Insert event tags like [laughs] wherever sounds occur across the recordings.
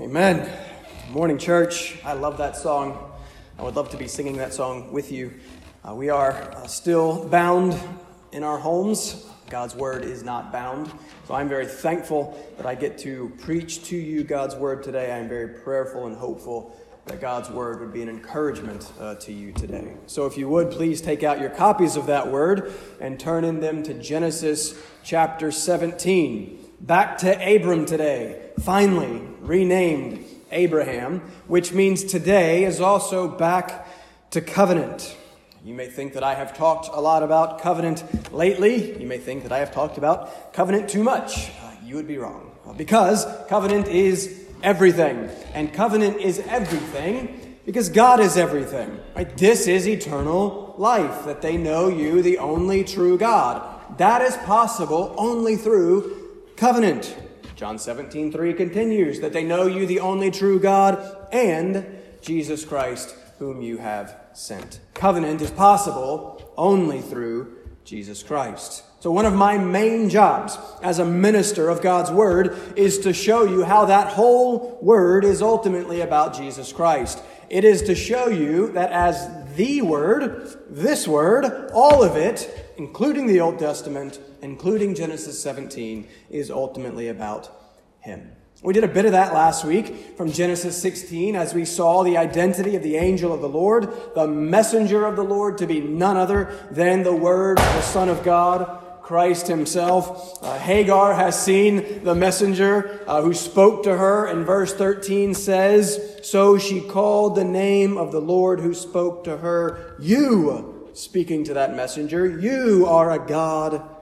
Amen. Morning, church. I love that song. I would love to be singing that song with you. Uh, we are uh, still bound in our homes. God's word is not bound. So I'm very thankful that I get to preach to you God's word today. I'm very prayerful and hopeful that God's word would be an encouragement uh, to you today. So if you would, please take out your copies of that word and turn in them to Genesis chapter 17. Back to Abram today, finally renamed Abraham, which means today is also back to covenant. You may think that I have talked a lot about covenant lately. You may think that I have talked about covenant too much. Uh, you would be wrong. Because covenant is everything. And covenant is everything because God is everything. Right? This is eternal life, that they know you, the only true God. That is possible only through covenant. John 17, 3 continues that they know you, the only true God, and Jesus Christ, whom you have sent. Covenant is possible only through Jesus Christ. So, one of my main jobs as a minister of God's Word is to show you how that whole Word is ultimately about Jesus Christ. It is to show you that as the Word, this Word, all of it, including the Old Testament, including Genesis 17, is ultimately about Him. We did a bit of that last week from Genesis 16 as we saw the identity of the angel of the Lord, the messenger of the Lord to be none other than the Word, the Son of God, Christ Himself. Uh, Hagar has seen the messenger uh, who spoke to her, and verse 13 says, So she called the name of the Lord who spoke to her, You, speaking to that messenger, you are a God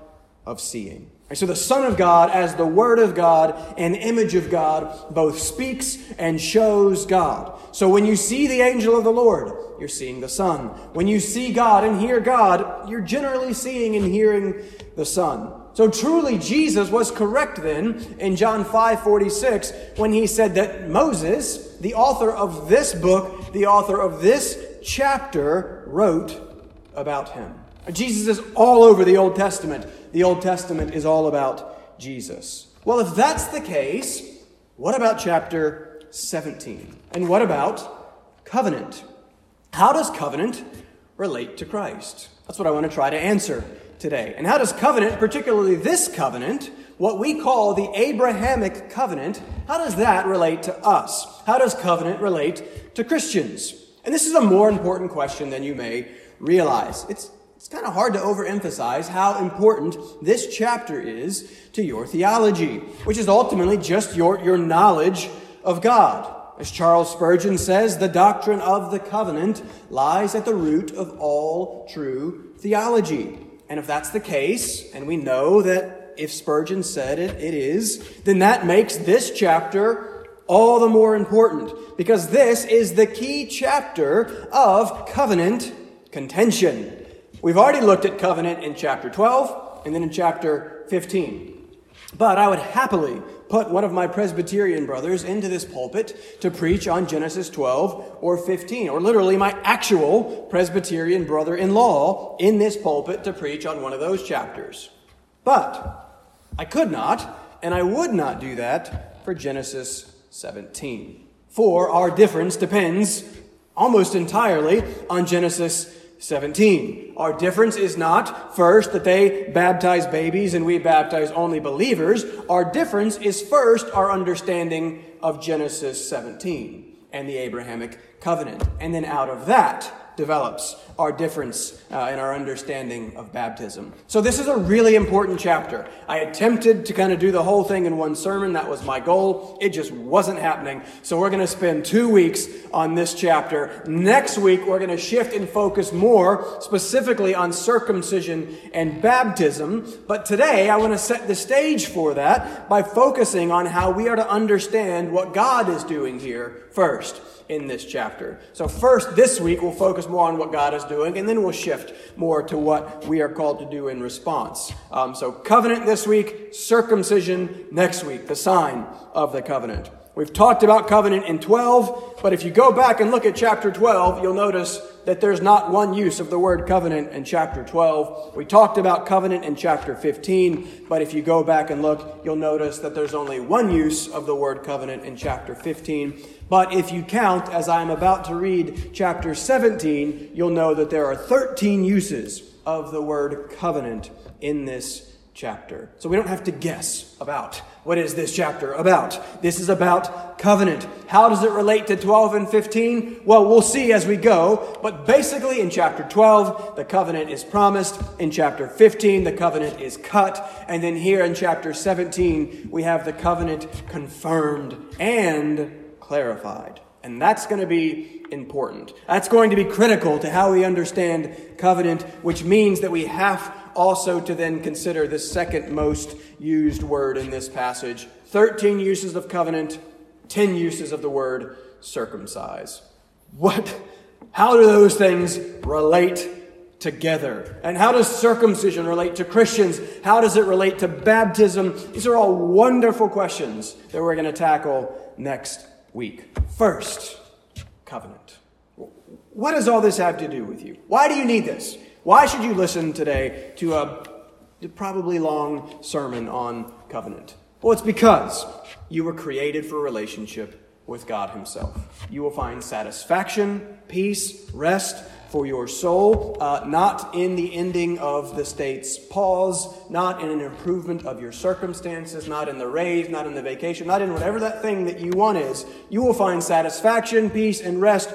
of seeing. So the Son of God, as the Word of God and image of God, both speaks and shows God. So when you see the angel of the Lord, you're seeing the Son. When you see God and hear God, you're generally seeing and hearing the Son. So truly Jesus was correct then in John 5:46 when he said that Moses, the author of this book, the author of this chapter, wrote about him. Jesus is all over the Old Testament. The Old Testament is all about Jesus. Well, if that's the case, what about chapter 17? And what about covenant? How does covenant relate to Christ? That's what I want to try to answer today. And how does covenant, particularly this covenant, what we call the Abrahamic covenant, how does that relate to us? How does covenant relate to Christians? And this is a more important question than you may realize. It's it's kind of hard to overemphasize how important this chapter is to your theology, which is ultimately just your, your knowledge of God. As Charles Spurgeon says, the doctrine of the covenant lies at the root of all true theology. And if that's the case, and we know that if Spurgeon said it, it is, then that makes this chapter all the more important because this is the key chapter of covenant contention. We've already looked at covenant in chapter 12 and then in chapter 15. But I would happily put one of my Presbyterian brothers into this pulpit to preach on Genesis 12 or 15, or literally my actual Presbyterian brother in law in this pulpit to preach on one of those chapters. But I could not, and I would not do that for Genesis 17. For our difference depends almost entirely on Genesis 17. Our difference is not, first, that they baptize babies and we baptize only believers. Our difference is, first, our understanding of Genesis 17 and the Abrahamic covenant. And then out of that, develops our difference uh, in our understanding of baptism. So, this is a really important chapter. I attempted to kind of do the whole thing in one sermon. That was my goal. It just wasn't happening. So, we're going to spend two weeks on this chapter. Next week, we're going to shift and focus more specifically on circumcision and baptism. But today, I want to set the stage for that by focusing on how we are to understand what God is doing here first in this chapter. So, first, this week, we'll focus more on what God is doing, and then we'll shift more to what we are called to do in response. Um, so, covenant this week, circumcision next week, the sign of the covenant. We've talked about covenant in 12, but if you go back and look at chapter 12, you'll notice that there's not one use of the word covenant in chapter 12. We talked about covenant in chapter 15, but if you go back and look, you'll notice that there's only one use of the word covenant in chapter 15. But if you count, as I'm about to read chapter 17, you'll know that there are 13 uses of the word covenant in this chapter. So we don't have to guess about what is this chapter about. This is about covenant. How does it relate to 12 and 15? Well, we'll see as we go. But basically, in chapter 12, the covenant is promised. In chapter 15, the covenant is cut. And then here in chapter 17, we have the covenant confirmed and clarified. And that's going to be important. That's going to be critical to how we understand covenant, which means that we have also to then consider the second most used word in this passage 13 uses of covenant, 10 uses of the word circumcise. What? How do those things relate together? And how does circumcision relate to Christians? How does it relate to baptism? These are all wonderful questions that we're going to tackle next week. First, covenant. What does all this have to do with you? Why do you need this? Why should you listen today to a probably long sermon on covenant? Well, it's because you were created for a relationship with God Himself. You will find satisfaction, peace, rest for your soul, uh, not in the ending of the state's pause, not in an improvement of your circumstances, not in the raise, not in the vacation, not in whatever that thing that you want is. You will find satisfaction, peace, and rest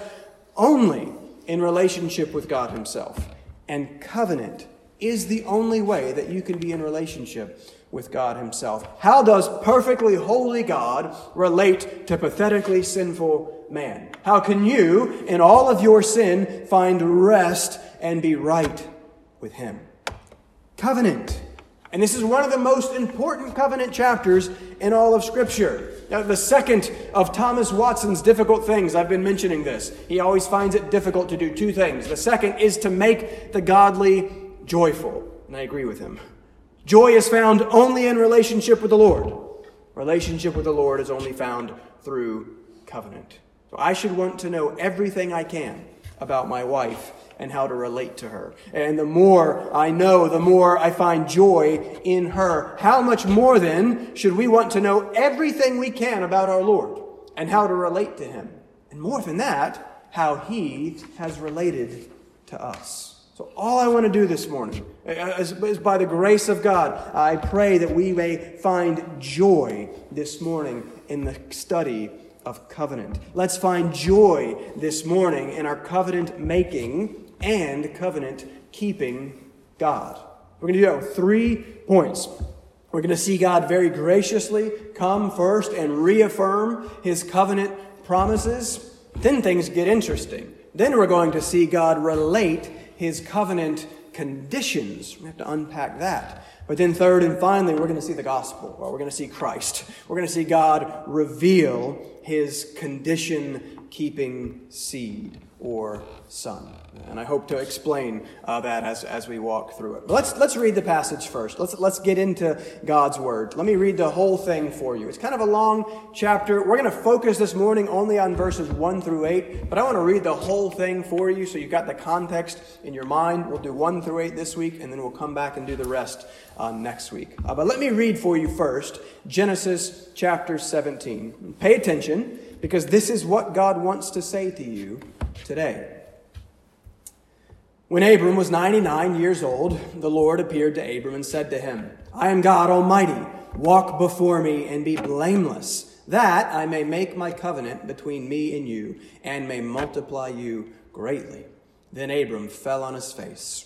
only in relationship with God Himself. And covenant is the only way that you can be in relationship with God Himself. How does perfectly holy God relate to pathetically sinful man? How can you, in all of your sin, find rest and be right with Him? Covenant. And this is one of the most important covenant chapters in all of Scripture. Now, the second of Thomas Watson's difficult things, I've been mentioning this. He always finds it difficult to do two things. The second is to make the godly joyful. And I agree with him. Joy is found only in relationship with the Lord. Relationship with the Lord is only found through covenant. So I should want to know everything I can about my wife and how to relate to her. And the more I know, the more I find joy in her. How much more then should we want to know everything we can about our Lord and how to relate to him? And more than that, how he has related to us. So, all I want to do this morning is, is, by the grace of God, I pray that we may find joy this morning in the study of covenant. Let's find joy this morning in our covenant making and covenant keeping God. We're going to do that with three points. We're going to see God very graciously come first and reaffirm his covenant promises. Then things get interesting. Then we're going to see God relate his covenant conditions. We have to unpack that. But then, third and finally, we're going to see the gospel, or we're going to see Christ. We're going to see God reveal his condition keeping seed or son. And I hope to explain uh, that as, as we walk through it. But let's, let's read the passage first. Let's, let's get into God's word. Let me read the whole thing for you. It's kind of a long chapter. We're going to focus this morning only on verses 1 through 8, but I want to read the whole thing for you so you've got the context in your mind. We'll do 1 through 8 this week, and then we'll come back and do the rest uh, next week. Uh, but let me read for you first Genesis chapter 17. Pay attention because this is what God wants to say to you today. When Abram was 99 years old, the Lord appeared to Abram and said to him, I am God Almighty. Walk before me and be blameless, that I may make my covenant between me and you, and may multiply you greatly. Then Abram fell on his face.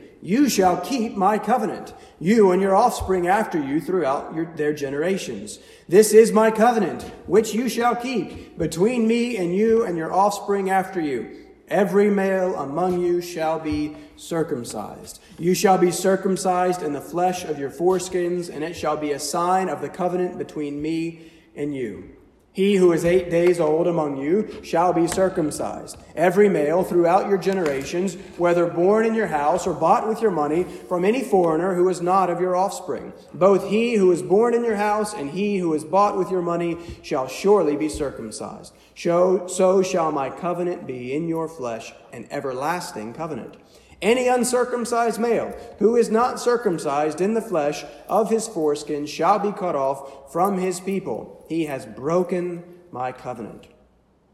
you shall keep my covenant, you and your offspring after you throughout your, their generations. This is my covenant, which you shall keep between me and you and your offspring after you. Every male among you shall be circumcised. You shall be circumcised in the flesh of your foreskins, and it shall be a sign of the covenant between me and you. He who is eight days old among you shall be circumcised. Every male throughout your generations, whether born in your house or bought with your money from any foreigner who is not of your offspring. Both he who is born in your house and he who is bought with your money shall surely be circumcised. So shall my covenant be in your flesh, an everlasting covenant. Any uncircumcised male who is not circumcised in the flesh of his foreskin shall be cut off from his people. He has broken my covenant.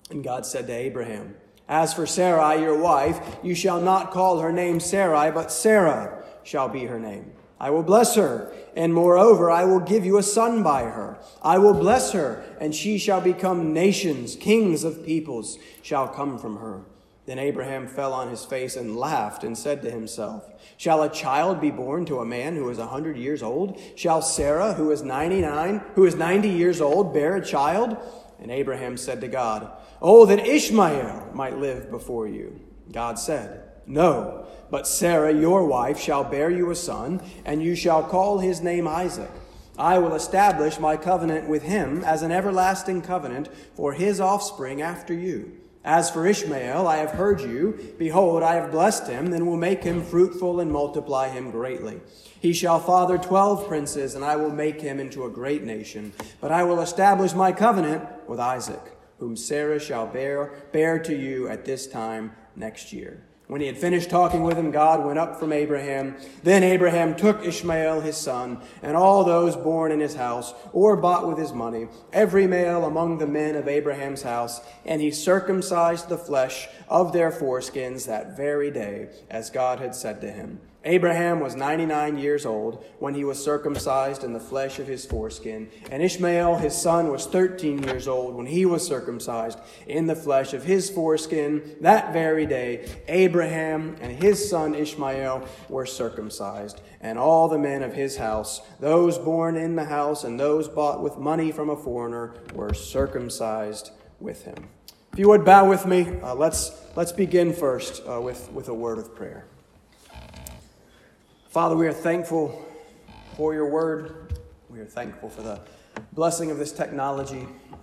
And God said to Abraham, As for Sarai, your wife, you shall not call her name Sarai, but Sarah shall be her name. I will bless her, and moreover, I will give you a son by her. I will bless her, and she shall become nations, kings of peoples shall come from her. Then Abraham fell on his face and laughed and said to himself, Shall a child be born to a man who is a hundred years old? Shall Sarah, who is ninety nine, who is ninety years old, bear a child? And Abraham said to God, Oh, that Ishmael might live before you. God said, No, but Sarah, your wife, shall bear you a son, and you shall call his name Isaac. I will establish my covenant with him as an everlasting covenant for his offspring after you. As for Ishmael, I have heard you. Behold, I have blessed him, and will make him fruitful and multiply him greatly. He shall father twelve princes, and I will make him into a great nation. But I will establish my covenant with Isaac, whom Sarah shall bear, bear to you at this time next year. When he had finished talking with him, God went up from Abraham. Then Abraham took Ishmael his son, and all those born in his house, or bought with his money, every male among the men of Abraham's house, and he circumcised the flesh of their foreskins that very day, as God had said to him. Abraham was 99 years old when he was circumcised in the flesh of his foreskin, and Ishmael, his son, was 13 years old when he was circumcised in the flesh of his foreskin. That very day, Abraham and his son Ishmael were circumcised, and all the men of his house, those born in the house and those bought with money from a foreigner, were circumcised with him. If you would bow with me, uh, let's, let's begin first uh, with, with a word of prayer. Father, we are thankful for your word. We are thankful for the blessing of this technology uh,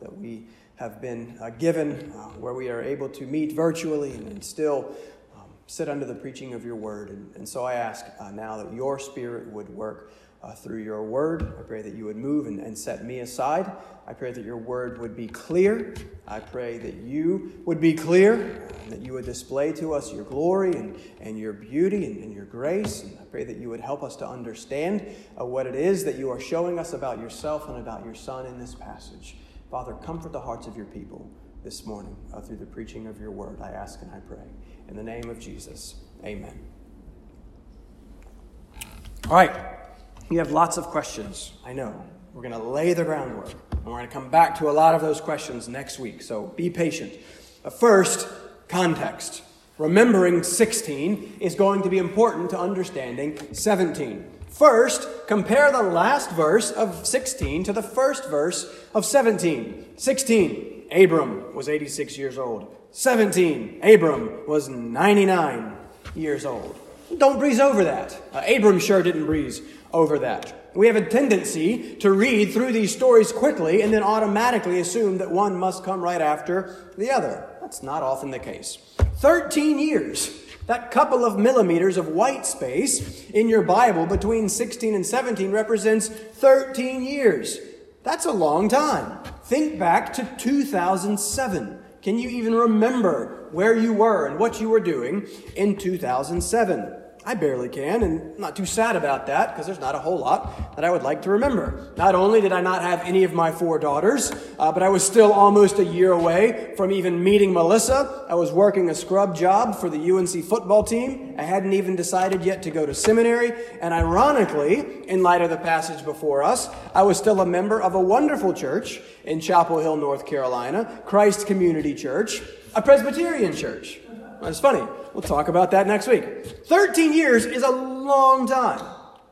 that we have been uh, given, uh, where we are able to meet virtually and, and still um, sit under the preaching of your word. And, and so I ask uh, now that your spirit would work uh, through your word. I pray that you would move and, and set me aside. I pray that your word would be clear. I pray that you would be clear, and that you would display to us your glory and, and your beauty and, and your grace. And I pray that you would help us to understand uh, what it is that you are showing us about yourself and about your Son in this passage. Father, comfort the hearts of your people this morning uh, through the preaching of your word. I ask and I pray. In the name of Jesus, amen. All right. You have lots of questions, I know. We're going to lay the groundwork, and we're going to come back to a lot of those questions next week, so be patient. But first, context. Remembering 16 is going to be important to understanding 17. First, compare the last verse of 16 to the first verse of 17. 16, Abram was 86 years old. 17, Abram was 99 years old. Don't breeze over that. Uh, Abram sure didn't breeze over that. We have a tendency to read through these stories quickly and then automatically assume that one must come right after the other. That's not often the case. 13 years. That couple of millimeters of white space in your Bible between 16 and 17 represents 13 years. That's a long time. Think back to 2007. Can you even remember where you were and what you were doing in 2007? I barely can, and I'm not too sad about that because there's not a whole lot that I would like to remember. Not only did I not have any of my four daughters, uh, but I was still almost a year away from even meeting Melissa. I was working a scrub job for the UNC football team. I hadn't even decided yet to go to seminary, and ironically, in light of the passage before us, I was still a member of a wonderful church in Chapel Hill, North Carolina, Christ Community Church, a Presbyterian church. It's funny. We'll talk about that next week. 13 years is a long time.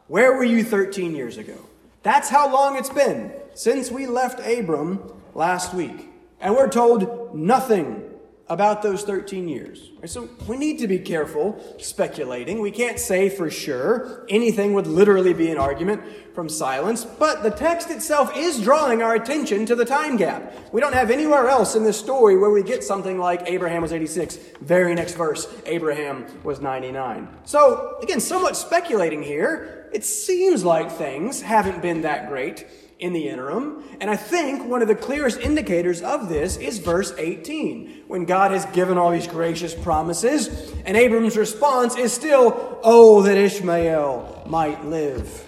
Where were you 13 years ago? That's how long it's been since we left Abram last week. And we're told nothing about those 13 years. So we need to be careful speculating. We can't say for sure. Anything would literally be an argument from silence. But the text itself is drawing our attention to the time gap. We don't have anywhere else in this story where we get something like Abraham was 86. Very next verse, Abraham was 99. So again, somewhat speculating here. It seems like things haven't been that great in the interim. And I think one of the clearest indicators of this is verse 18, when God has given all these gracious promises, and Abram's response is still, Oh, that Ishmael might live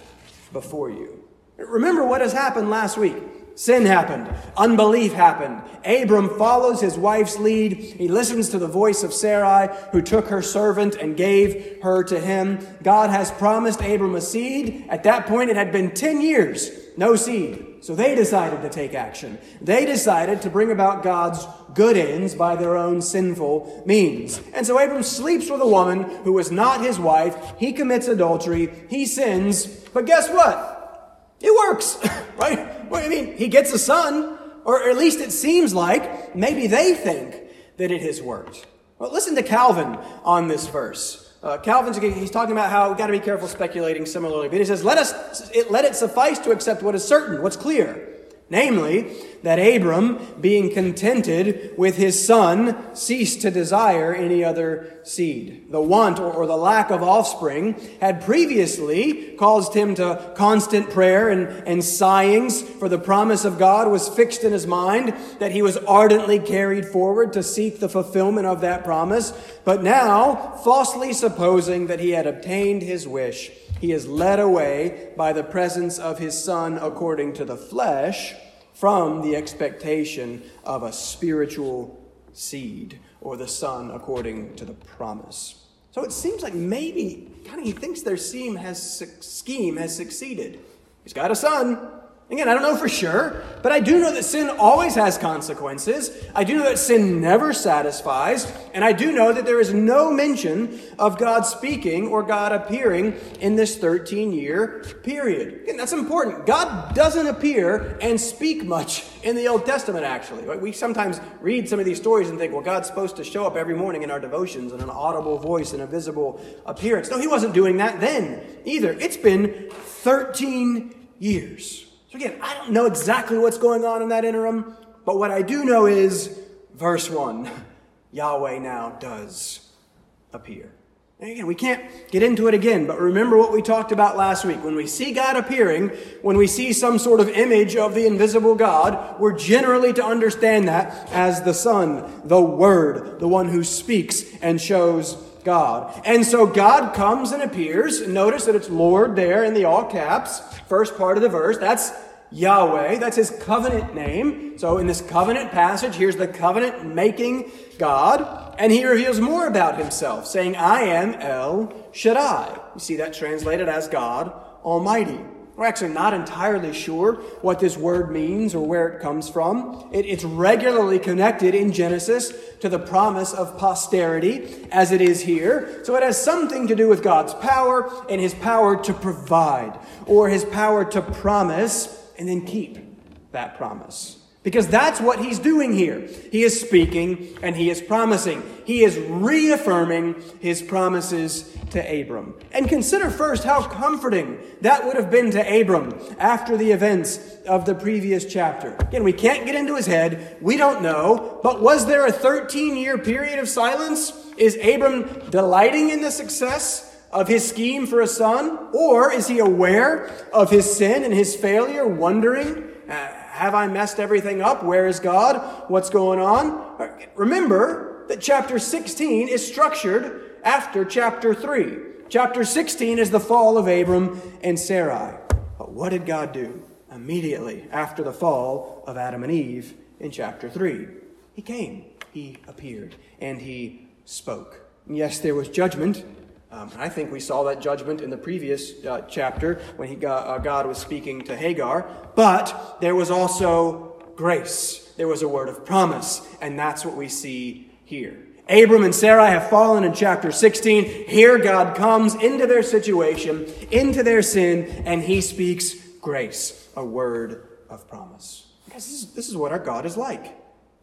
before you. Remember what has happened last week. Sin happened. Unbelief happened. Abram follows his wife's lead. He listens to the voice of Sarai, who took her servant and gave her to him. God has promised Abram a seed. At that point, it had been 10 years no seed. So they decided to take action. They decided to bring about God's good ends by their own sinful means. And so Abram sleeps with a woman who was not his wife. He commits adultery. He sins. But guess what? It works, [laughs] right? I mean, he gets a son, or at least it seems like maybe they think that it has worked. Well, listen to Calvin on this verse. Uh, Calvin's he's talking about how we've got to be careful speculating similarly. But he says, let us it, let it suffice to accept what is certain, what's clear. Namely, that Abram, being contented with his son, ceased to desire any other seed. The want or, the lack of offspring had previously caused him to constant prayer and, and sighings, for the promise of God was fixed in his mind that he was ardently carried forward to seek the fulfillment of that promise. But now, falsely supposing that he had obtained his wish, he is led away by the presence of his Son according to the flesh from the expectation of a spiritual seed or the Son according to the promise. So it seems like maybe kind of he thinks their scheme has, scheme has succeeded. He's got a son. Again, I don't know for sure, but I do know that sin always has consequences. I do know that sin never satisfies, and I do know that there is no mention of God speaking or God appearing in this 13 year period. Again, that's important. God doesn't appear and speak much in the Old Testament, actually. We sometimes read some of these stories and think, well, God's supposed to show up every morning in our devotions in an audible voice and a visible appearance. No, he wasn't doing that then either. It's been 13 years. So again, I don't know exactly what's going on in that interim, but what I do know is verse 1 [laughs] Yahweh now does appear. And again, we can't get into it again, but remember what we talked about last week. When we see God appearing, when we see some sort of image of the invisible God, we're generally to understand that as the Son, the Word, the one who speaks and shows God. And so God comes and appears. Notice that it's Lord there in the all caps, first part of the verse. That's Yahweh. That's his covenant name. So in this covenant passage, here's the covenant making God. And he reveals more about himself, saying, I am El Shaddai. You see that translated as God Almighty. We're actually not entirely sure what this word means or where it comes from. It, it's regularly connected in Genesis to the promise of posterity, as it is here. So it has something to do with God's power and his power to provide, or his power to promise and then keep that promise. Because that's what he's doing here. He is speaking and he is promising. He is reaffirming his promises to Abram. And consider first how comforting that would have been to Abram after the events of the previous chapter. Again, we can't get into his head. We don't know. But was there a 13 year period of silence? Is Abram delighting in the success of his scheme for a son? Or is he aware of his sin and his failure, wondering, uh, have I messed everything up? Where is God? What's going on? Remember that chapter 16 is structured after chapter 3. Chapter 16 is the fall of Abram and Sarai. But what did God do immediately after the fall of Adam and Eve in chapter 3? He came, he appeared, and he spoke. Yes, there was judgment. Um, I think we saw that judgment in the previous uh, chapter when he uh, God was speaking to Hagar. But there was also grace. There was a word of promise. And that's what we see here. Abram and Sarah have fallen in chapter 16. Here God comes into their situation, into their sin, and he speaks grace, a word of promise. Because this is, this is what our God is like.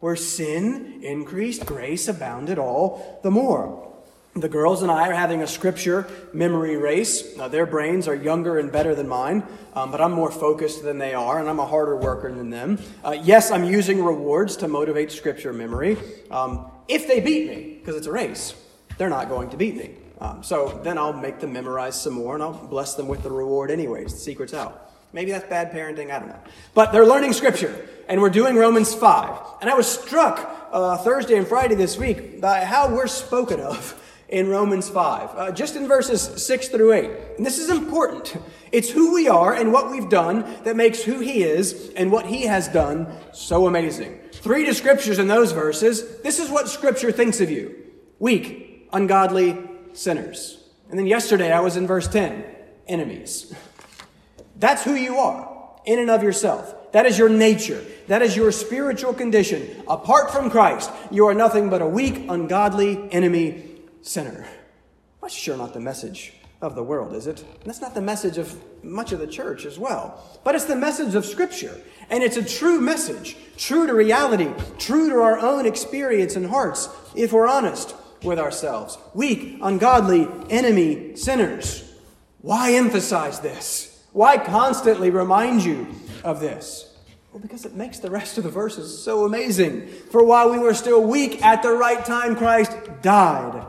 Where sin increased, grace abounded all the more. The girls and I are having a scripture memory race. Uh, their brains are younger and better than mine, um, but I'm more focused than they are, and I'm a harder worker than them. Uh, yes, I'm using rewards to motivate scripture memory. Um, if they beat me, because it's a race, they're not going to beat me. Um, so then I'll make them memorize some more, and I'll bless them with the reward anyways. The secret's out. Maybe that's bad parenting, I don't know. But they're learning scripture, and we're doing Romans 5. And I was struck uh, Thursday and Friday this week by how we're spoken of in Romans 5, uh, just in verses 6 through 8. And this is important. It's who we are and what we've done that makes who He is and what He has done so amazing. Three descriptions in those verses. This is what Scripture thinks of you weak, ungodly, sinners. And then yesterday I was in verse 10 enemies. That's who you are in and of yourself. That is your nature. That is your spiritual condition. Apart from Christ, you are nothing but a weak, ungodly enemy sinner. That's sure not the message of the world, is it? And that's not the message of much of the church as well. But it's the message of Scripture. And it's a true message, true to reality, true to our own experience and hearts, if we're honest with ourselves. Weak, ungodly, enemy, sinners. Why emphasize this? Why constantly remind you of this? Well, because it makes the rest of the verses so amazing. For while we were still weak, at the right time, Christ died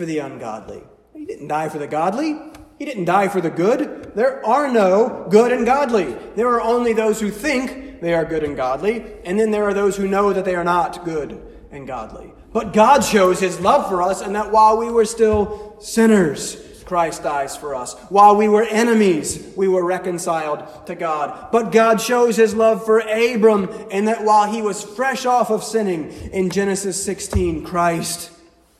for the ungodly. He didn't die for the godly. He didn't die for the good. There are no good and godly. There are only those who think they are good and godly, and then there are those who know that they are not good and godly. But God shows his love for us, and that while we were still sinners, Christ dies for us. While we were enemies, we were reconciled to God. But God shows his love for Abram, and that while he was fresh off of sinning in Genesis 16, Christ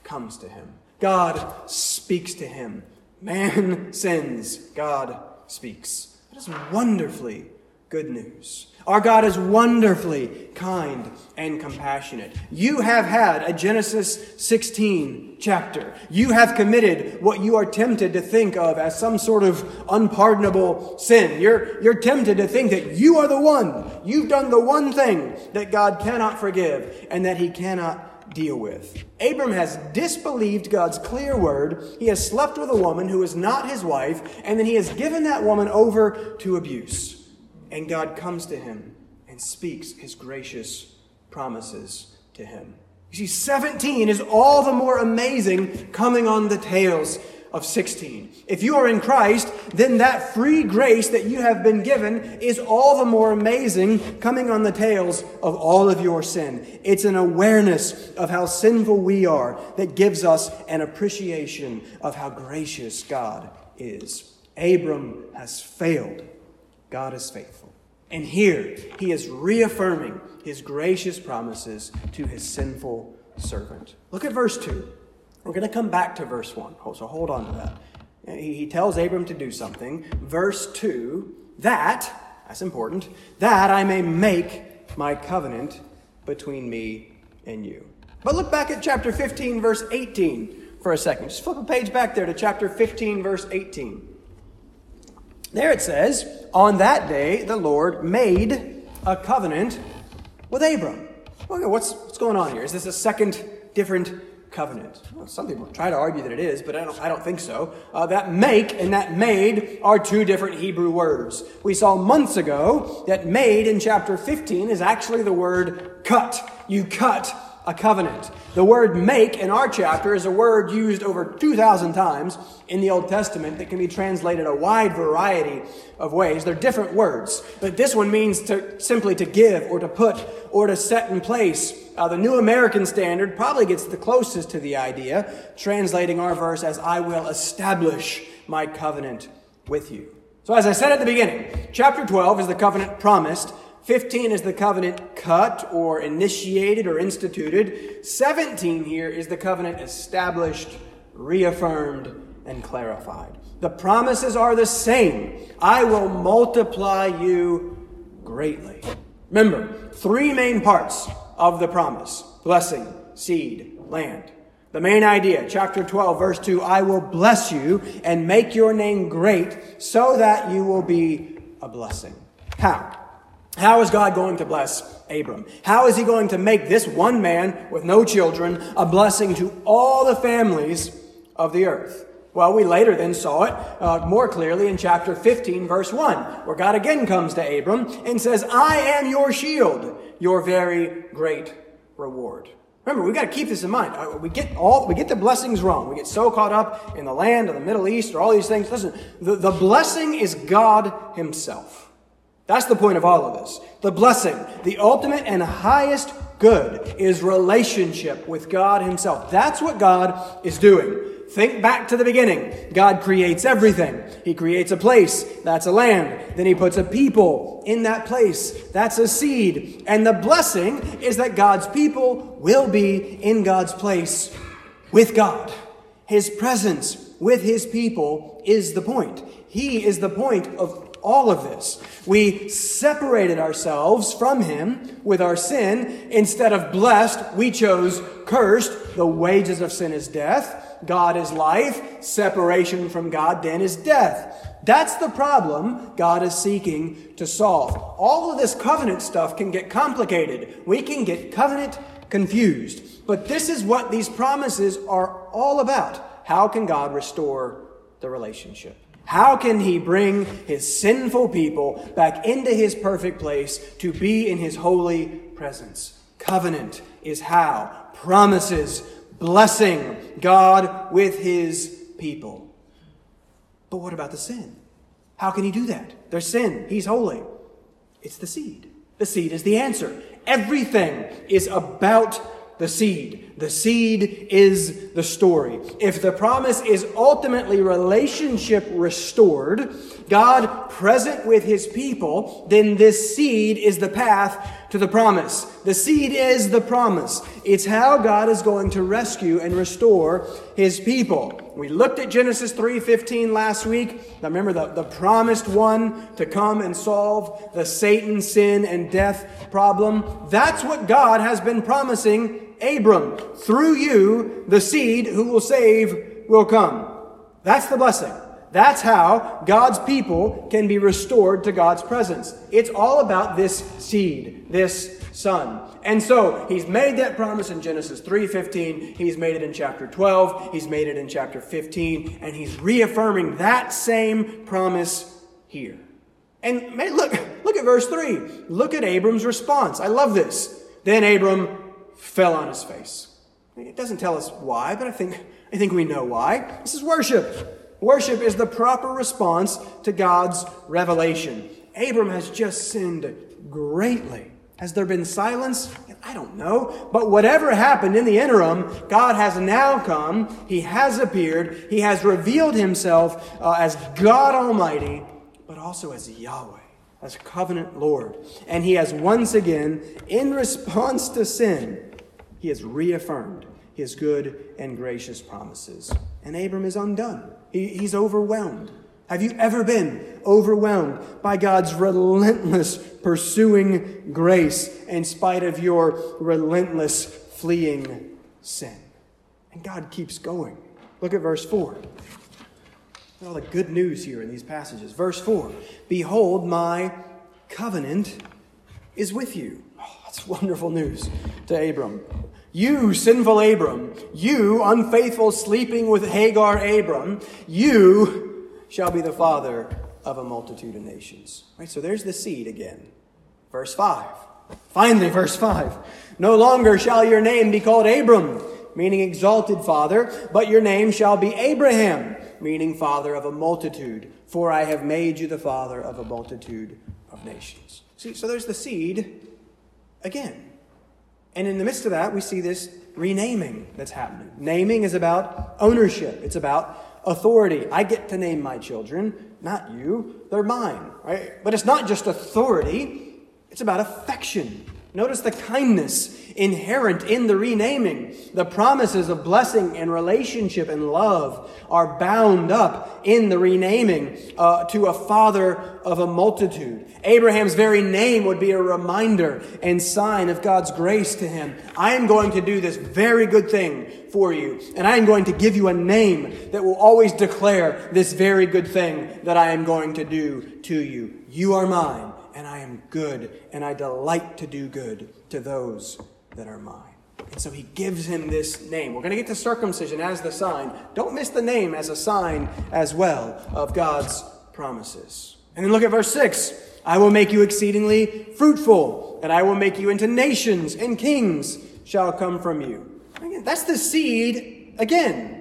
comes to him. God speaks to him. Man [laughs] sins, God speaks. That is wonderfully good news. Our God is wonderfully kind and compassionate. You have had a Genesis 16 chapter. You have committed what you are tempted to think of as some sort of unpardonable sin. You're, you're tempted to think that you are the one. You've done the one thing that God cannot forgive and that He cannot deal with. Abram has disbelieved God's clear word. He has slept with a woman who is not his wife, and then he has given that woman over to abuse. And God comes to him and speaks his gracious promises to him. You see, 17 is all the more amazing coming on the tails of 16. If you are in Christ, then that free grace that you have been given is all the more amazing coming on the tails of all of your sin. It's an awareness of how sinful we are that gives us an appreciation of how gracious God is. Abram has failed. God is faithful. And here he is reaffirming his gracious promises to his sinful servant. Look at verse 2. We're going to come back to verse 1, so hold on to that. He tells Abram to do something. Verse 2 that, that's important, that I may make my covenant between me and you. But look back at chapter 15, verse 18 for a second. Just flip a page back there to chapter 15, verse 18. There it says, On that day the Lord made a covenant with Abram. Okay, what's, what's going on here? Is this a second different covenant. Well, some people try to argue that it is, but I don't, I don't think so. Uh, that make and that made are two different Hebrew words. We saw months ago that made in chapter 15 is actually the word cut. You cut a covenant. The word make in our chapter is a word used over 2,000 times in the Old Testament that can be translated a wide variety of ways. They're different words, but this one means to simply to give or to put or to set in place. Uh, the New American Standard probably gets the closest to the idea, translating our verse as I will establish my covenant with you. So, as I said at the beginning, chapter 12 is the covenant promised. 15 is the covenant cut or initiated or instituted. 17 here is the covenant established, reaffirmed, and clarified. The promises are the same. I will multiply you greatly. Remember, three main parts of the promise blessing, seed, land. The main idea, chapter 12, verse 2 I will bless you and make your name great so that you will be a blessing. How? How is God going to bless Abram? How is he going to make this one man with no children a blessing to all the families of the earth? Well, we later then saw it uh, more clearly in chapter 15, verse 1, where God again comes to Abram and says, I am your shield, your very great reward. Remember, we've got to keep this in mind. Uh, we get all we get the blessings wrong. We get so caught up in the land of the Middle East or all these things. Listen, the, the blessing is God Himself. That's the point of all of this. The blessing, the ultimate and highest good, is relationship with God Himself. That's what God is doing. Think back to the beginning. God creates everything. He creates a place. That's a land. Then he puts a people in that place. That's a seed. And the blessing is that God's people will be in God's place with God. His presence with his people is the point. He is the point of all of this. We separated ourselves from Him with our sin. Instead of blessed, we chose cursed. The wages of sin is death. God is life. Separation from God then is death. That's the problem God is seeking to solve. All of this covenant stuff can get complicated. We can get covenant confused. But this is what these promises are all about. How can God restore the relationship? How can he bring his sinful people back into his perfect place to be in his holy presence? Covenant is how. Promises blessing God with his people. But what about the sin? How can he do that? There's sin. He's holy. It's the seed. The seed is the answer. Everything is about the seed. The seed is the story. If the promise is ultimately relationship restored, God present with his people, then this seed is the path to the promise. The seed is the promise. It's how God is going to rescue and restore his people. We looked at Genesis 3:15 last week. Now remember the, the promised one to come and solve the Satan, sin, and death problem. That's what God has been promising Abram. Through you, the seed who will save will come. That's the blessing. That's how God's people can be restored to God's presence. It's all about this seed, this son. And so he's made that promise in Genesis 3:15, he's made it in chapter 12, he's made it in chapter 15, and he's reaffirming that same promise here. And look, look at verse 3. Look at Abram's response. I love this. Then Abram fell on his face. It doesn't tell us why, but I think I think we know why. This is worship. Worship is the proper response to God's revelation. Abram has just sinned greatly. Has there been silence? I don't know. But whatever happened in the interim, God has now come. He has appeared. He has revealed himself uh, as God Almighty, but also as Yahweh, as covenant Lord. And he has once again, in response to sin, he has reaffirmed his good and gracious promises. And Abram is undone. He, he's overwhelmed. Have you ever been overwhelmed by God's relentless pursuing grace in spite of your relentless fleeing sin? And God keeps going. Look at verse 4. Look All the good news here in these passages. Verse 4 Behold, my covenant is with you. Oh, that's wonderful news to Abram. You, sinful Abram, you, unfaithful, sleeping with Hagar Abram, you shall be the father of a multitude of nations. Right? So there's the seed again. Verse 5 Finally, verse 5 No longer shall your name be called Abram, meaning exalted father, but your name shall be Abraham, meaning father of a multitude, for I have made you the father of a multitude of nations. See, so there's the seed again. And in the midst of that, we see this renaming that's happening. Naming is about ownership, it's about authority. I get to name my children, not you. They're mine, right? But it's not just authority, it's about affection. Notice the kindness inherent in the renaming. The promises of blessing and relationship and love are bound up in the renaming uh, to a father of a multitude. Abraham's very name would be a reminder and sign of God's grace to him. I am going to do this very good thing for you, and I am going to give you a name that will always declare this very good thing that I am going to do to you. You are mine and I am good, and I delight to do good to those that are mine. And so he gives him this name. We're going to get to circumcision as the sign. Don't miss the name as a sign as well of God's promises. And then look at verse 6 I will make you exceedingly fruitful, and I will make you into nations, and kings shall come from you. Again, that's the seed again.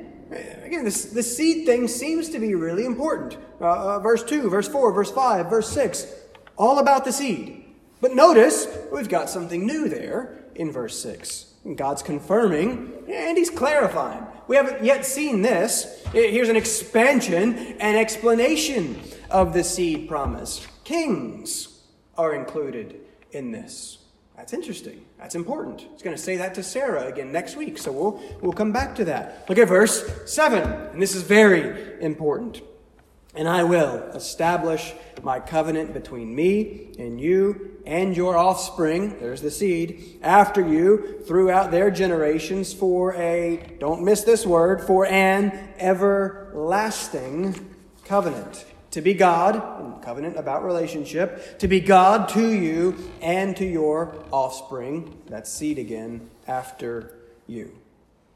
Again, this, this seed thing seems to be really important. Uh, uh, verse 2, verse 4, verse 5, verse 6 all about the seed. But notice, we've got something new there in verse 6. God's confirming and he's clarifying. We haven't yet seen this. Here's an expansion and explanation of the seed promise. Kings are included in this. That's interesting. That's important. He's going to say that to Sarah again next week, so we'll, we'll come back to that. Look at verse 7, and this is very important. And I will establish my covenant between me and you and your offspring, there's the seed, after you throughout their generations for a, don't miss this word, for an everlasting covenant. To be God, covenant about relationship, to be God to you and to your offspring, that seed again, after you.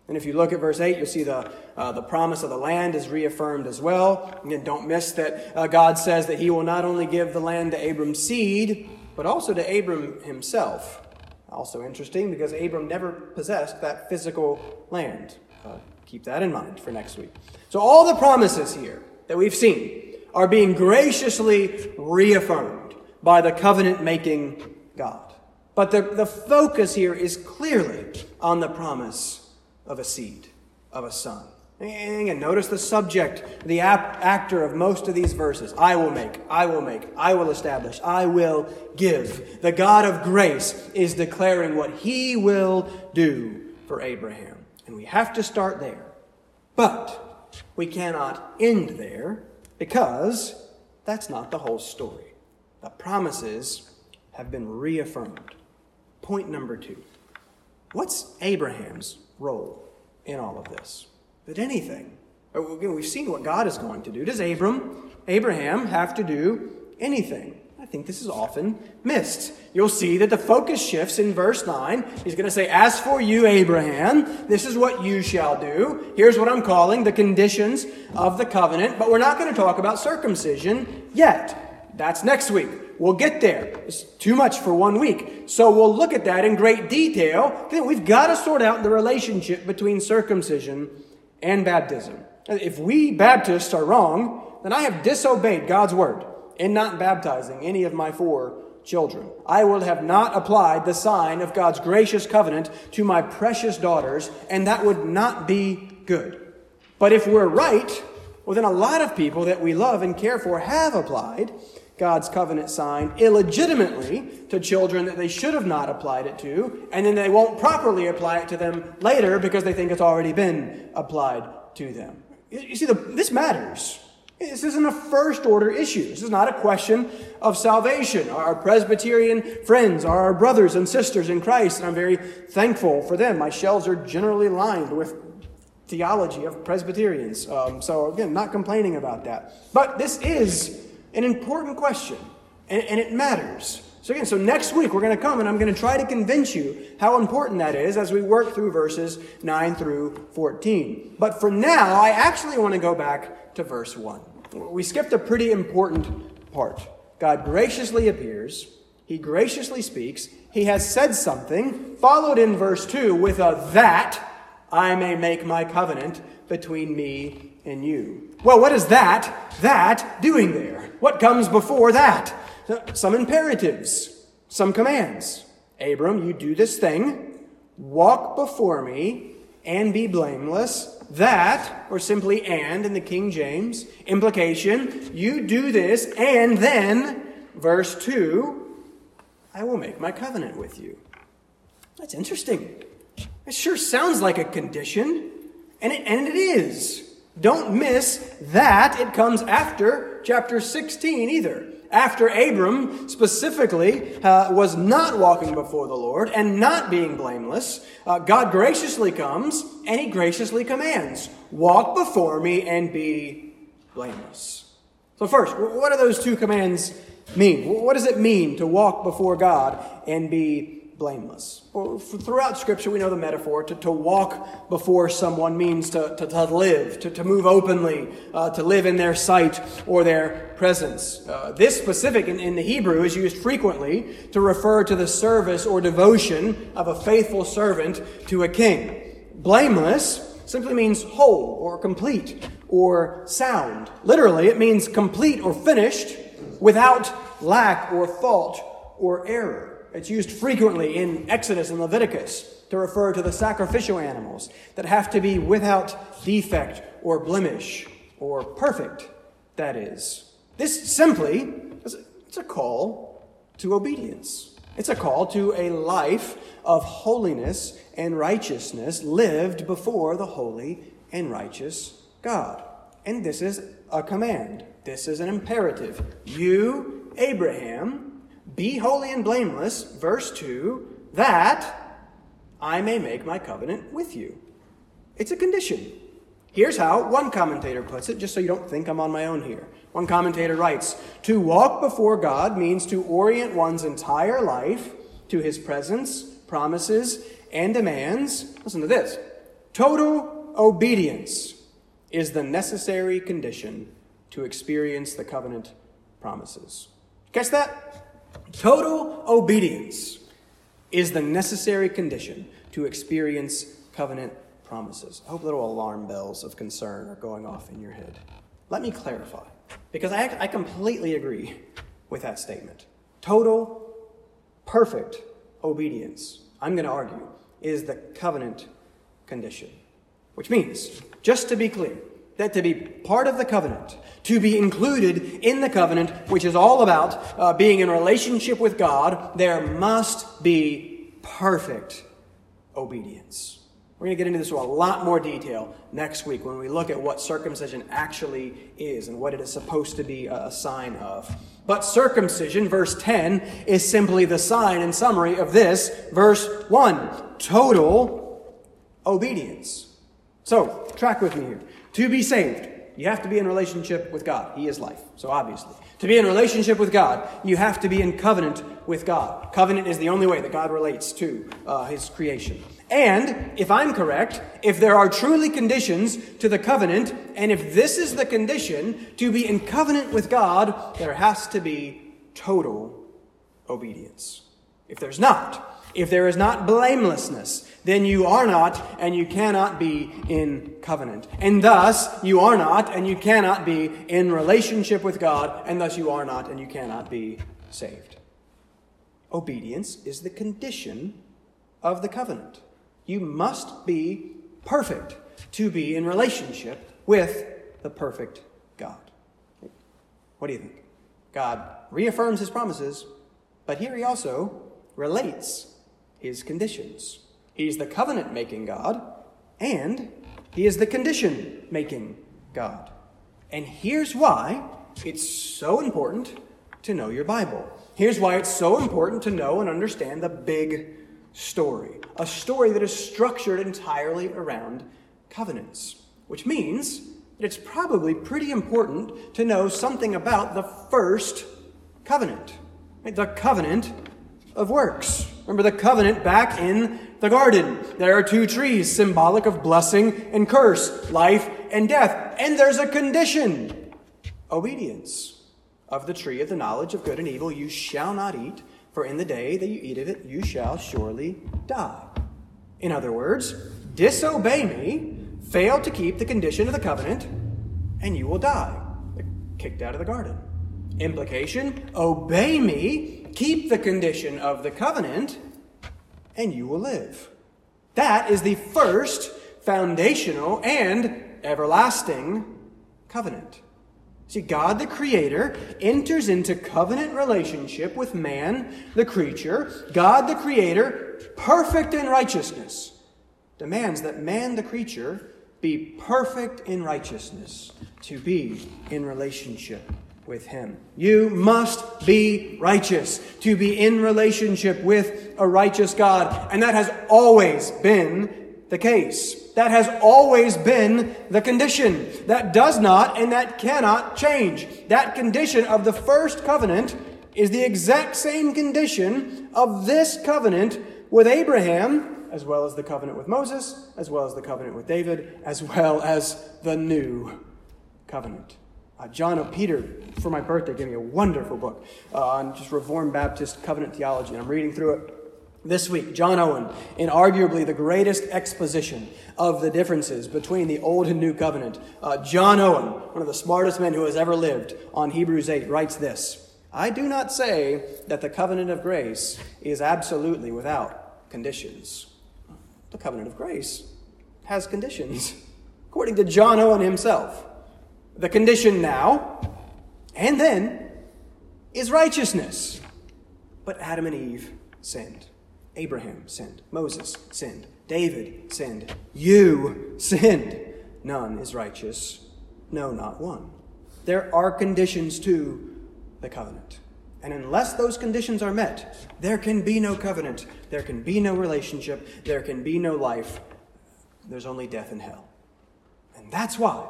And if you look at verse 8, you'll see the, uh, the promise of the land is reaffirmed as well. Again, don't miss that uh, God says that he will not only give the land to Abram's seed, but also to Abram himself. Also interesting because Abram never possessed that physical land. Uh, keep that in mind for next week. So, all the promises here that we've seen are being graciously reaffirmed by the covenant making God. But the, the focus here is clearly on the promise of a seed, of a son. And notice the subject, the ap- actor of most of these verses. I will make, I will make, I will establish, I will give. The God of grace is declaring what he will do for Abraham. And we have to start there. But we cannot end there because that's not the whole story. The promises have been reaffirmed. Point number two. What's Abraham's role in all of this. But anything. Uh, we've seen what God is going to do. Does Abram, Abraham have to do anything? I think this is often missed. You'll see that the focus shifts in verse 9. He's going to say, As for you, Abraham, this is what you shall do. Here's what I'm calling the conditions of the covenant, but we're not going to talk about circumcision yet. That's next week. We'll get there. It's too much for one week. So we'll look at that in great detail. We've got to sort out the relationship between circumcision and baptism. If we Baptists are wrong, then I have disobeyed God's word in not baptizing any of my four children. I will have not applied the sign of God's gracious covenant to my precious daughters, and that would not be good. But if we're right, well, then a lot of people that we love and care for have applied, God's covenant sign illegitimately to children that they should have not applied it to, and then they won't properly apply it to them later because they think it's already been applied to them. You see, the, this matters. This isn't a first order issue. This is not a question of salvation. Our Presbyterian friends are our brothers and sisters in Christ, and I'm very thankful for them. My shelves are generally lined with theology of Presbyterians. Um, so, again, not complaining about that. But this is an important question, and, and it matters. So, again, so next week we're going to come and I'm going to try to convince you how important that is as we work through verses 9 through 14. But for now, I actually want to go back to verse 1. We skipped a pretty important part. God graciously appears, He graciously speaks, he has said something, followed in verse 2 with a that I may make my covenant between me and you. Well, what is that, that doing there? What comes before that? Some imperatives, some commands. Abram, you do this thing, walk before me, and be blameless. That, or simply and in the King James, implication, you do this, and then, verse 2, I will make my covenant with you. That's interesting. It sure sounds like a condition, and it, and it is. Don't miss that it comes after chapter 16 either. After Abram specifically uh, was not walking before the Lord and not being blameless, uh, God graciously comes and he graciously commands walk before me and be blameless. So, first, what do those two commands mean? What does it mean to walk before God and be blameless? Well, throughout Scripture, we know the metaphor. To, to walk before someone means to, to, to live, to, to move openly, uh, to live in their sight or their presence. Uh, this specific in, in the Hebrew is used frequently to refer to the service or devotion of a faithful servant to a king. Blameless simply means whole or complete or sound. Literally, it means complete or finished without lack or fault or error. It's used frequently in Exodus and Leviticus to refer to the sacrificial animals that have to be without defect or blemish or perfect, that is. This simply it's a call to obedience. It's a call to a life of holiness and righteousness lived before the holy and righteous God. And this is a command. This is an imperative. You, Abraham, be holy and blameless, verse 2, that I may make my covenant with you. It's a condition. Here's how one commentator puts it, just so you don't think I'm on my own here. One commentator writes To walk before God means to orient one's entire life to his presence, promises, and demands. Listen to this total obedience is the necessary condition to experience the covenant promises. Catch that? Total obedience is the necessary condition to experience covenant promises. I hope little alarm bells of concern are going off in your head. Let me clarify, because I, I completely agree with that statement. Total, perfect obedience, I'm going to argue, is the covenant condition. Which means, just to be clear, that to be part of the covenant, to be included in the covenant, which is all about uh, being in relationship with God, there must be perfect obedience. We're going to get into this with a lot more detail next week when we look at what circumcision actually is and what it is supposed to be a sign of. But circumcision, verse 10, is simply the sign and summary of this, verse 1 total obedience. So, track with me here. To be saved, you have to be in relationship with God. He is life. So obviously. To be in relationship with God, you have to be in covenant with God. Covenant is the only way that God relates to uh, his creation. And if I'm correct, if there are truly conditions to the covenant, and if this is the condition to be in covenant with God, there has to be total obedience. If there's not, if there is not blamelessness, then you are not and you cannot be in covenant. And thus, you are not and you cannot be in relationship with God, and thus you are not and you cannot be saved. Obedience is the condition of the covenant. You must be perfect to be in relationship with the perfect God. What do you think? God reaffirms his promises, but here he also relates his conditions. He's the covenant making God, and he is the condition making God. And here's why it's so important to know your Bible. Here's why it's so important to know and understand the big story a story that is structured entirely around covenants, which means that it's probably pretty important to know something about the first covenant, the covenant of works. Remember the covenant back in the garden. There are two trees, symbolic of blessing and curse, life and death. And there's a condition obedience. Of the tree of the knowledge of good and evil you shall not eat, for in the day that you eat of it, you shall surely die. In other words, disobey me, fail to keep the condition of the covenant, and you will die. Kicked out of the garden. Implication obey me, keep the condition of the covenant, and you will live. That is the first foundational and everlasting covenant. See, God the Creator enters into covenant relationship with man, the creature. God the Creator, perfect in righteousness, demands that man, the creature, be perfect in righteousness to be in relationship with Him. You must be righteous to be in relationship with a righteous God. And that has always been the case. That has always been the condition. That does not and that cannot change. That condition of the first covenant is the exact same condition of this covenant with Abraham, as well as the covenant with Moses, as well as the covenant with David, as well as the new covenant. Uh, John O. Peter, for my birthday, gave me a wonderful book uh, on just Reformed Baptist covenant theology, and I'm reading through it this week, John Owen, in arguably the greatest exposition of the differences between the Old and New Covenant, uh, John Owen, one of the smartest men who has ever lived, on Hebrews 8, writes this I do not say that the covenant of grace is absolutely without conditions. The covenant of grace has conditions, according to John Owen himself. The condition now and then is righteousness. But Adam and Eve sinned. Abraham sinned. Moses sinned. David sinned. You sinned. None is righteous. No, not one. There are conditions to the covenant. And unless those conditions are met, there can be no covenant. There can be no relationship. There can be no life. There's only death and hell. And that's why,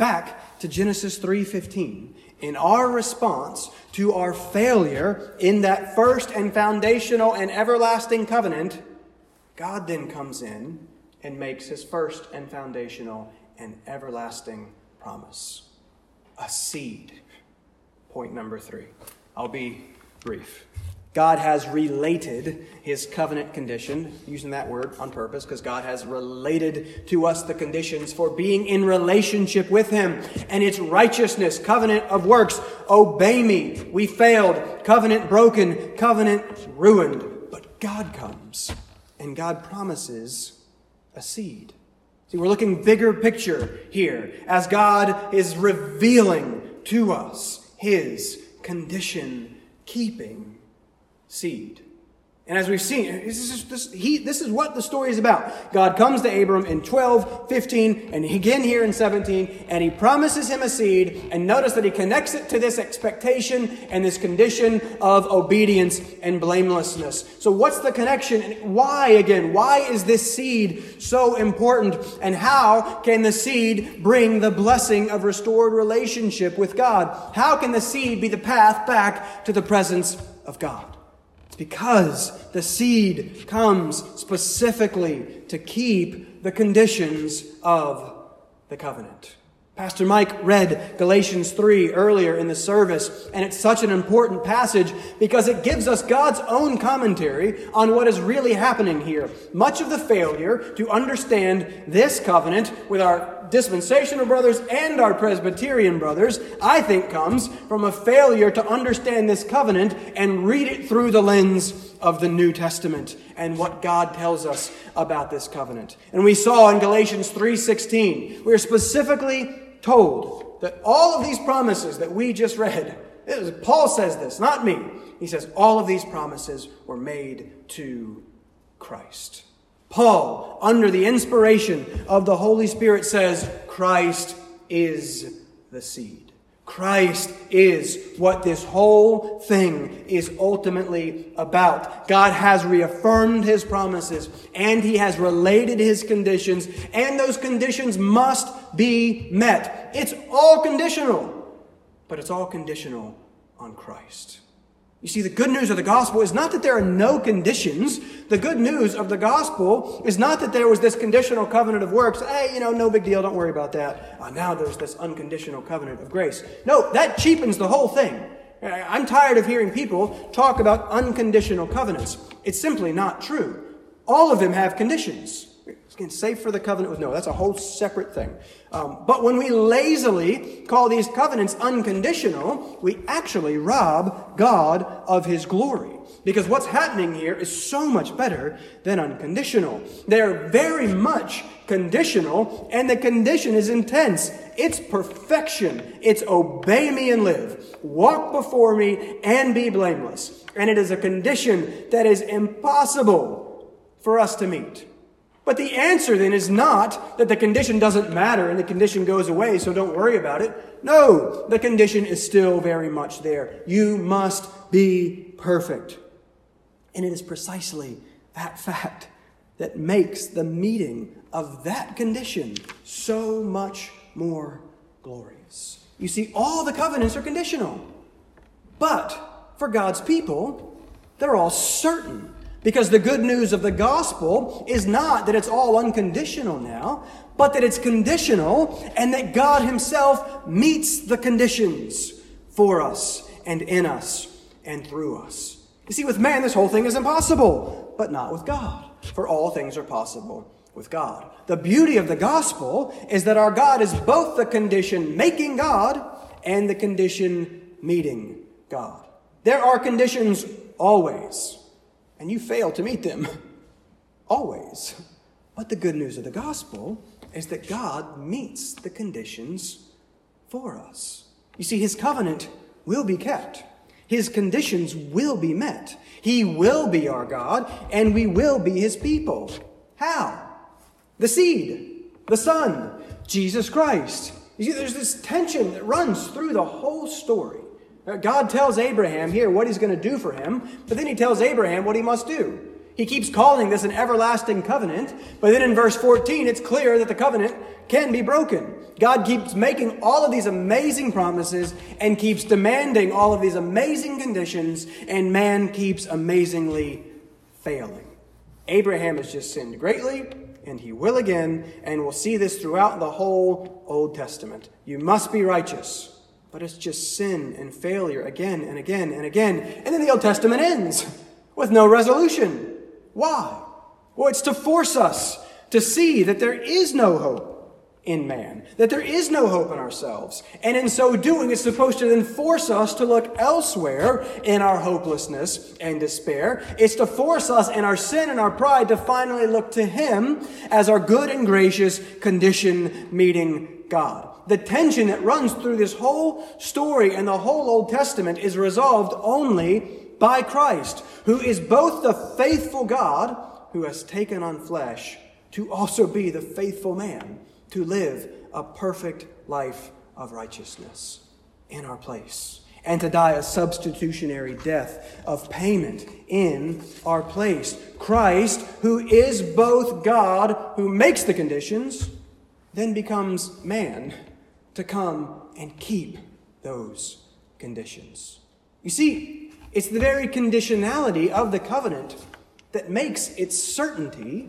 back to Genesis 3:15, in our response to our failure in that first and foundational and everlasting covenant, God then comes in and makes his first and foundational and everlasting promise a seed. Point number three. I'll be brief. God has related his covenant condition, using that word on purpose, because God has related to us the conditions for being in relationship with him. And it's righteousness, covenant of works. Obey me. We failed. Covenant broken. Covenant ruined. But God comes and God promises a seed. See, we're looking bigger picture here as God is revealing to us his condition keeping seed. And as we've seen, this is, this, he, this is what the story is about. God comes to Abram in 12, 15, and again here in 17, and he promises him a seed. And notice that he connects it to this expectation and this condition of obedience and blamelessness. So, what's the connection? And why, again, why is this seed so important? And how can the seed bring the blessing of restored relationship with God? How can the seed be the path back to the presence of God? Because the seed comes specifically to keep the conditions of the covenant. Pastor Mike read Galatians 3 earlier in the service, and it's such an important passage because it gives us God's own commentary on what is really happening here. Much of the failure to understand this covenant with our dispensational brothers and our Presbyterian brothers, I think comes from a failure to understand this covenant and read it through the lens of the New Testament and what God tells us about this covenant. And we saw in Galatians 3:16, we are specifically told that all of these promises that we just read, Paul says this, not me. He says all of these promises were made to Christ. Paul, under the inspiration of the Holy Spirit, says, Christ is the seed. Christ is what this whole thing is ultimately about. God has reaffirmed his promises and he has related his conditions, and those conditions must be met. It's all conditional, but it's all conditional on Christ. You see, the good news of the gospel is not that there are no conditions. The good news of the gospel is not that there was this conditional covenant of works. Hey, you know, no big deal. Don't worry about that. Uh, now there's this unconditional covenant of grace. No, that cheapens the whole thing. I'm tired of hearing people talk about unconditional covenants. It's simply not true. All of them have conditions. Again, safe for the covenant with Noah. That's a whole separate thing. Um, but when we lazily call these covenants unconditional, we actually rob God of his glory. Because what's happening here is so much better than unconditional. They're very much conditional, and the condition is intense. It's perfection. It's obey me and live. Walk before me and be blameless. And it is a condition that is impossible for us to meet. But the answer then is not that the condition doesn't matter and the condition goes away, so don't worry about it. No, the condition is still very much there. You must be perfect. And it is precisely that fact that makes the meeting of that condition so much more glorious. You see, all the covenants are conditional. But for God's people, they're all certain. Because the good news of the gospel is not that it's all unconditional now, but that it's conditional and that God Himself meets the conditions for us and in us and through us. You see, with man, this whole thing is impossible, but not with God, for all things are possible with God. The beauty of the gospel is that our God is both the condition making God and the condition meeting God. There are conditions always, and you fail to meet them [laughs] always. But the good news of the gospel is that God meets the conditions for us. You see, his covenant will be kept. His conditions will be met. He will be our God, and we will be his people. How? The seed, the Son, Jesus Christ. You see, there's this tension that runs through the whole story. Uh, God tells Abraham here what he's going to do for him, but then he tells Abraham what he must do. He keeps calling this an everlasting covenant, but then in verse 14, it's clear that the covenant can be broken. God keeps making all of these amazing promises and keeps demanding all of these amazing conditions, and man keeps amazingly failing. Abraham has just sinned greatly, and he will again, and we'll see this throughout the whole Old Testament. You must be righteous, but it's just sin and failure again and again and again. And then the Old Testament ends with no resolution. Why? Well, it's to force us to see that there is no hope in man, that there is no hope in ourselves. And in so doing, it's supposed to then force us to look elsewhere in our hopelessness and despair. It's to force us in our sin and our pride to finally look to Him as our good and gracious condition meeting God. The tension that runs through this whole story and the whole Old Testament is resolved only by Christ, who is both the faithful God who has taken on flesh to also be the faithful man to live a perfect life of righteousness in our place and to die a substitutionary death of payment in our place. Christ, who is both God, who makes the conditions, then becomes man to come and keep those conditions. You see, it's the very conditionality of the covenant that makes its certainty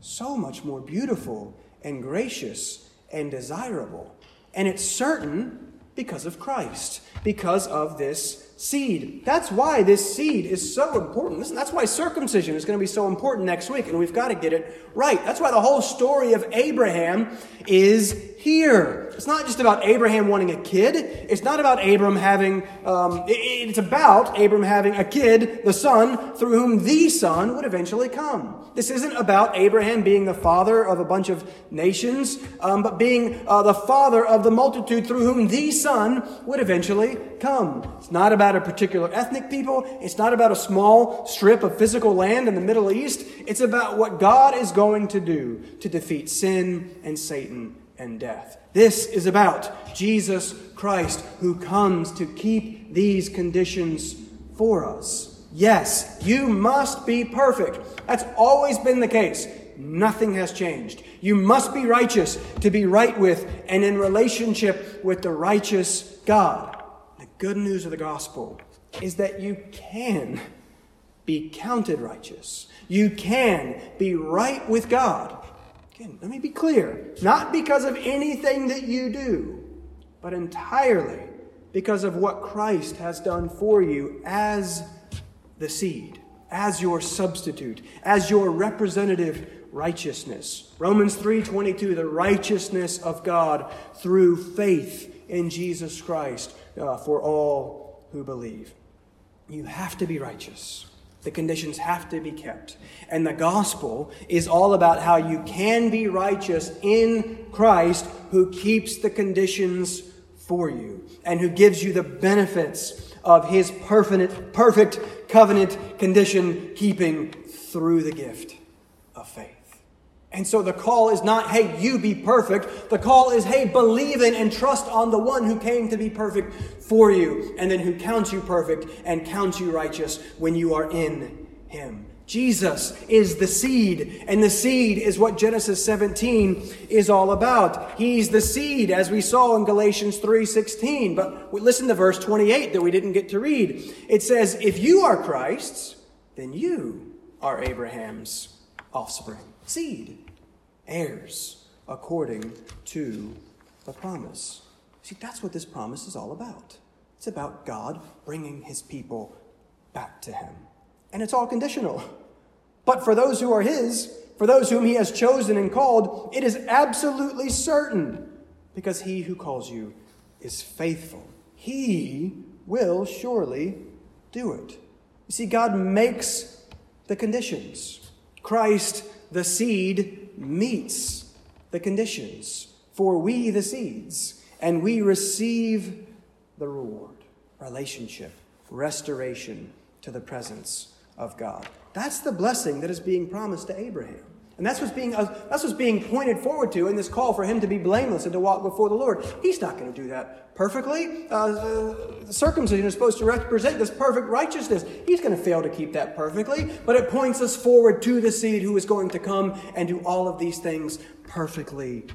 so much more beautiful and gracious and desirable. And it's certain because of Christ, because of this seed. That's why this seed is so important. Listen, that's why circumcision is going to be so important next week, and we've got to get it right. That's why the whole story of Abraham is here. It's not just about Abraham wanting a kid. It's not about Abram having, um, it's about Abram having a kid, the son, through whom the son would eventually come. This isn't about Abraham being the father of a bunch of nations, um, but being uh, the father of the multitude through whom the son would eventually come. It's not about a particular ethnic people. It's not about a small strip of physical land in the Middle East. It's about what God is going to do to defeat sin and Satan and death. This is about Jesus Christ who comes to keep these conditions for us. Yes, you must be perfect. That's always been the case. Nothing has changed. You must be righteous to be right with and in relationship with the righteous God. The good news of the gospel is that you can be counted righteous. You can be right with God. Again, let me be clear. Not because of anything that you do, but entirely because of what Christ has done for you as the seed, as your substitute, as your representative righteousness. Romans 3:22 the righteousness of God through faith in Jesus Christ uh, for all who believe. You have to be righteous. The conditions have to be kept. And the gospel is all about how you can be righteous in Christ who keeps the conditions for you and who gives you the benefits of his perfect, perfect covenant condition keeping through the gift. And so the call is not, hey, you be perfect. The call is, hey, believe in and trust on the one who came to be perfect for you, and then who counts you perfect and counts you righteous when you are in him. Jesus is the seed, and the seed is what Genesis 17 is all about. He's the seed, as we saw in Galatians 3:16. But listen to verse 28 that we didn't get to read. It says, If you are Christ's, then you are Abraham's offspring seed, heirs according to the promise. See, that's what this promise is all about. It's about God bringing his people back to him. And it's all conditional. But for those who are his, for those whom he has chosen and called, it is absolutely certain because he who calls you is faithful. He will surely do it. You see, God makes the conditions. Christ the seed meets the conditions. For we, the seeds, and we receive the reward relationship, restoration to the presence of God. That's the blessing that is being promised to Abraham. And that's what's being, uh, that's what's being pointed forward to in this call for him to be blameless and to walk before the Lord. He's not going to do that perfectly. Uh, uh, circumcision is supposed to represent this perfect righteousness. He's going to fail to keep that perfectly, but it points us forward to the seed who is going to come and do all of these things perfectly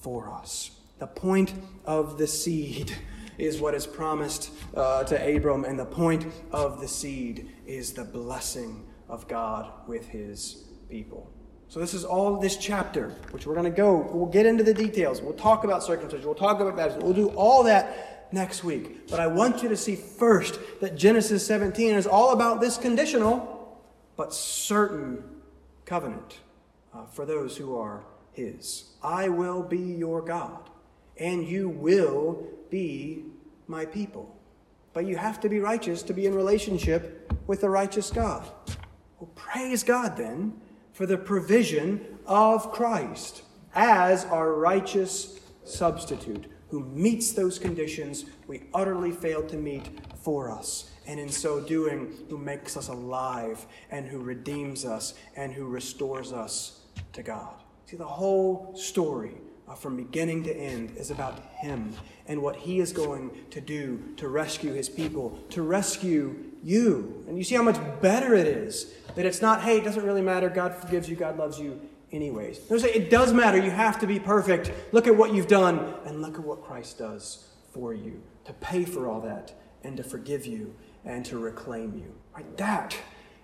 for us. The point of the seed [laughs] is what is promised uh, to Abram, and the point of the seed is the blessing of God with his people. So this is all this chapter, which we're going to go. We'll get into the details. We'll talk about circumcision. We'll talk about baptism. We'll do all that next week. But I want you to see first that Genesis 17 is all about this conditional but certain covenant uh, for those who are His. I will be your God, and you will be my people. But you have to be righteous to be in relationship with the righteous God. Well, praise God then for the provision of Christ as our righteous substitute who meets those conditions we utterly failed to meet for us. And in so doing, who makes us alive and who redeems us and who restores us to God. See, the whole story uh, from beginning to end is about Him and what He is going to do to rescue His people, to rescue you. And you see how much better it is that it's not, hey, it doesn't really matter. God forgives you, God loves you anyways. No, it does matter. You have to be perfect. Look at what you've done, and look at what Christ does for you to pay for all that and to forgive you and to reclaim you. Right? That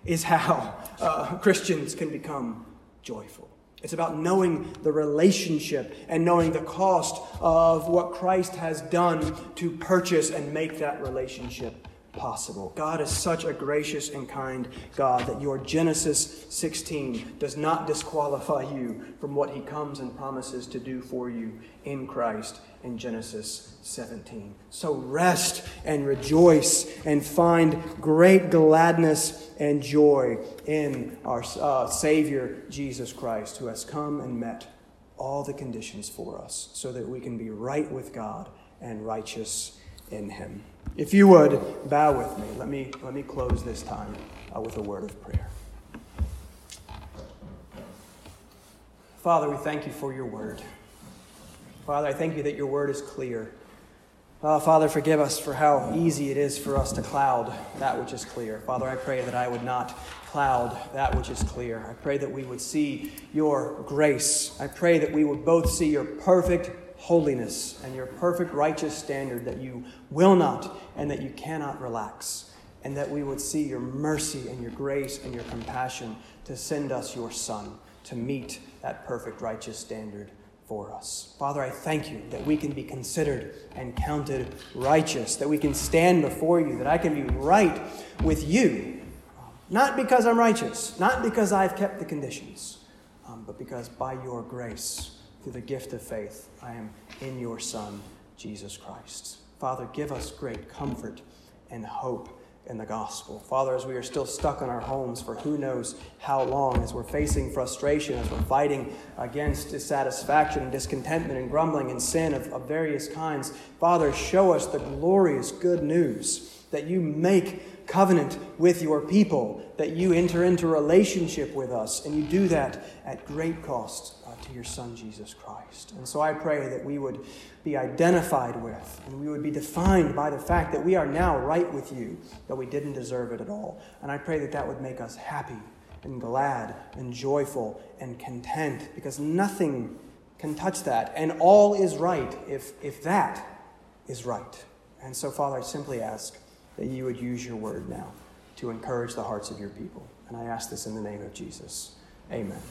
is how uh, Christians can become joyful. It's about knowing the relationship and knowing the cost of what Christ has done to purchase and make that relationship possible. God is such a gracious and kind God that your Genesis 16 does not disqualify you from what he comes and promises to do for you in Christ in Genesis 17. So rest and rejoice and find great gladness and joy in our uh, Savior Jesus Christ, who has come and met all the conditions for us so that we can be right with God and righteous in Him. If you would bow with me, let me, let me close this time uh, with a word of prayer. Father, we thank you for your word. Father, I thank you that your word is clear. Uh, Father, forgive us for how easy it is for us to cloud that which is clear. Father, I pray that I would not cloud that which is clear. I pray that we would see your grace. I pray that we would both see your perfect holiness and your perfect righteous standard that you will not and that you cannot relax, and that we would see your mercy and your grace and your compassion to send us your Son to meet that perfect righteous standard for us. Father, I thank you that we can be considered and counted righteous, that we can stand before you, that I can be right with you, not because I'm righteous, not because I've kept the conditions, um, but because by your grace, through the gift of faith, I am in your Son, Jesus Christ. Father, give us great comfort and hope in the gospel. Father, as we are still stuck in our homes for who knows how long, as we're facing frustration, as we're fighting against dissatisfaction and discontentment and grumbling and sin of, of various kinds, Father, show us the glorious good news that you make covenant with your people, that you enter into relationship with us, and you do that at great cost to your Son, Jesus Christ. And so I pray that we would be identified with and we would be defined by the fact that we are now right with you, that we didn't deserve it at all. And I pray that that would make us happy and glad and joyful and content because nothing can touch that. And all is right if, if that is right. And so, Father, I simply ask that you would use your word now to encourage the hearts of your people. And I ask this in the name of Jesus. Amen.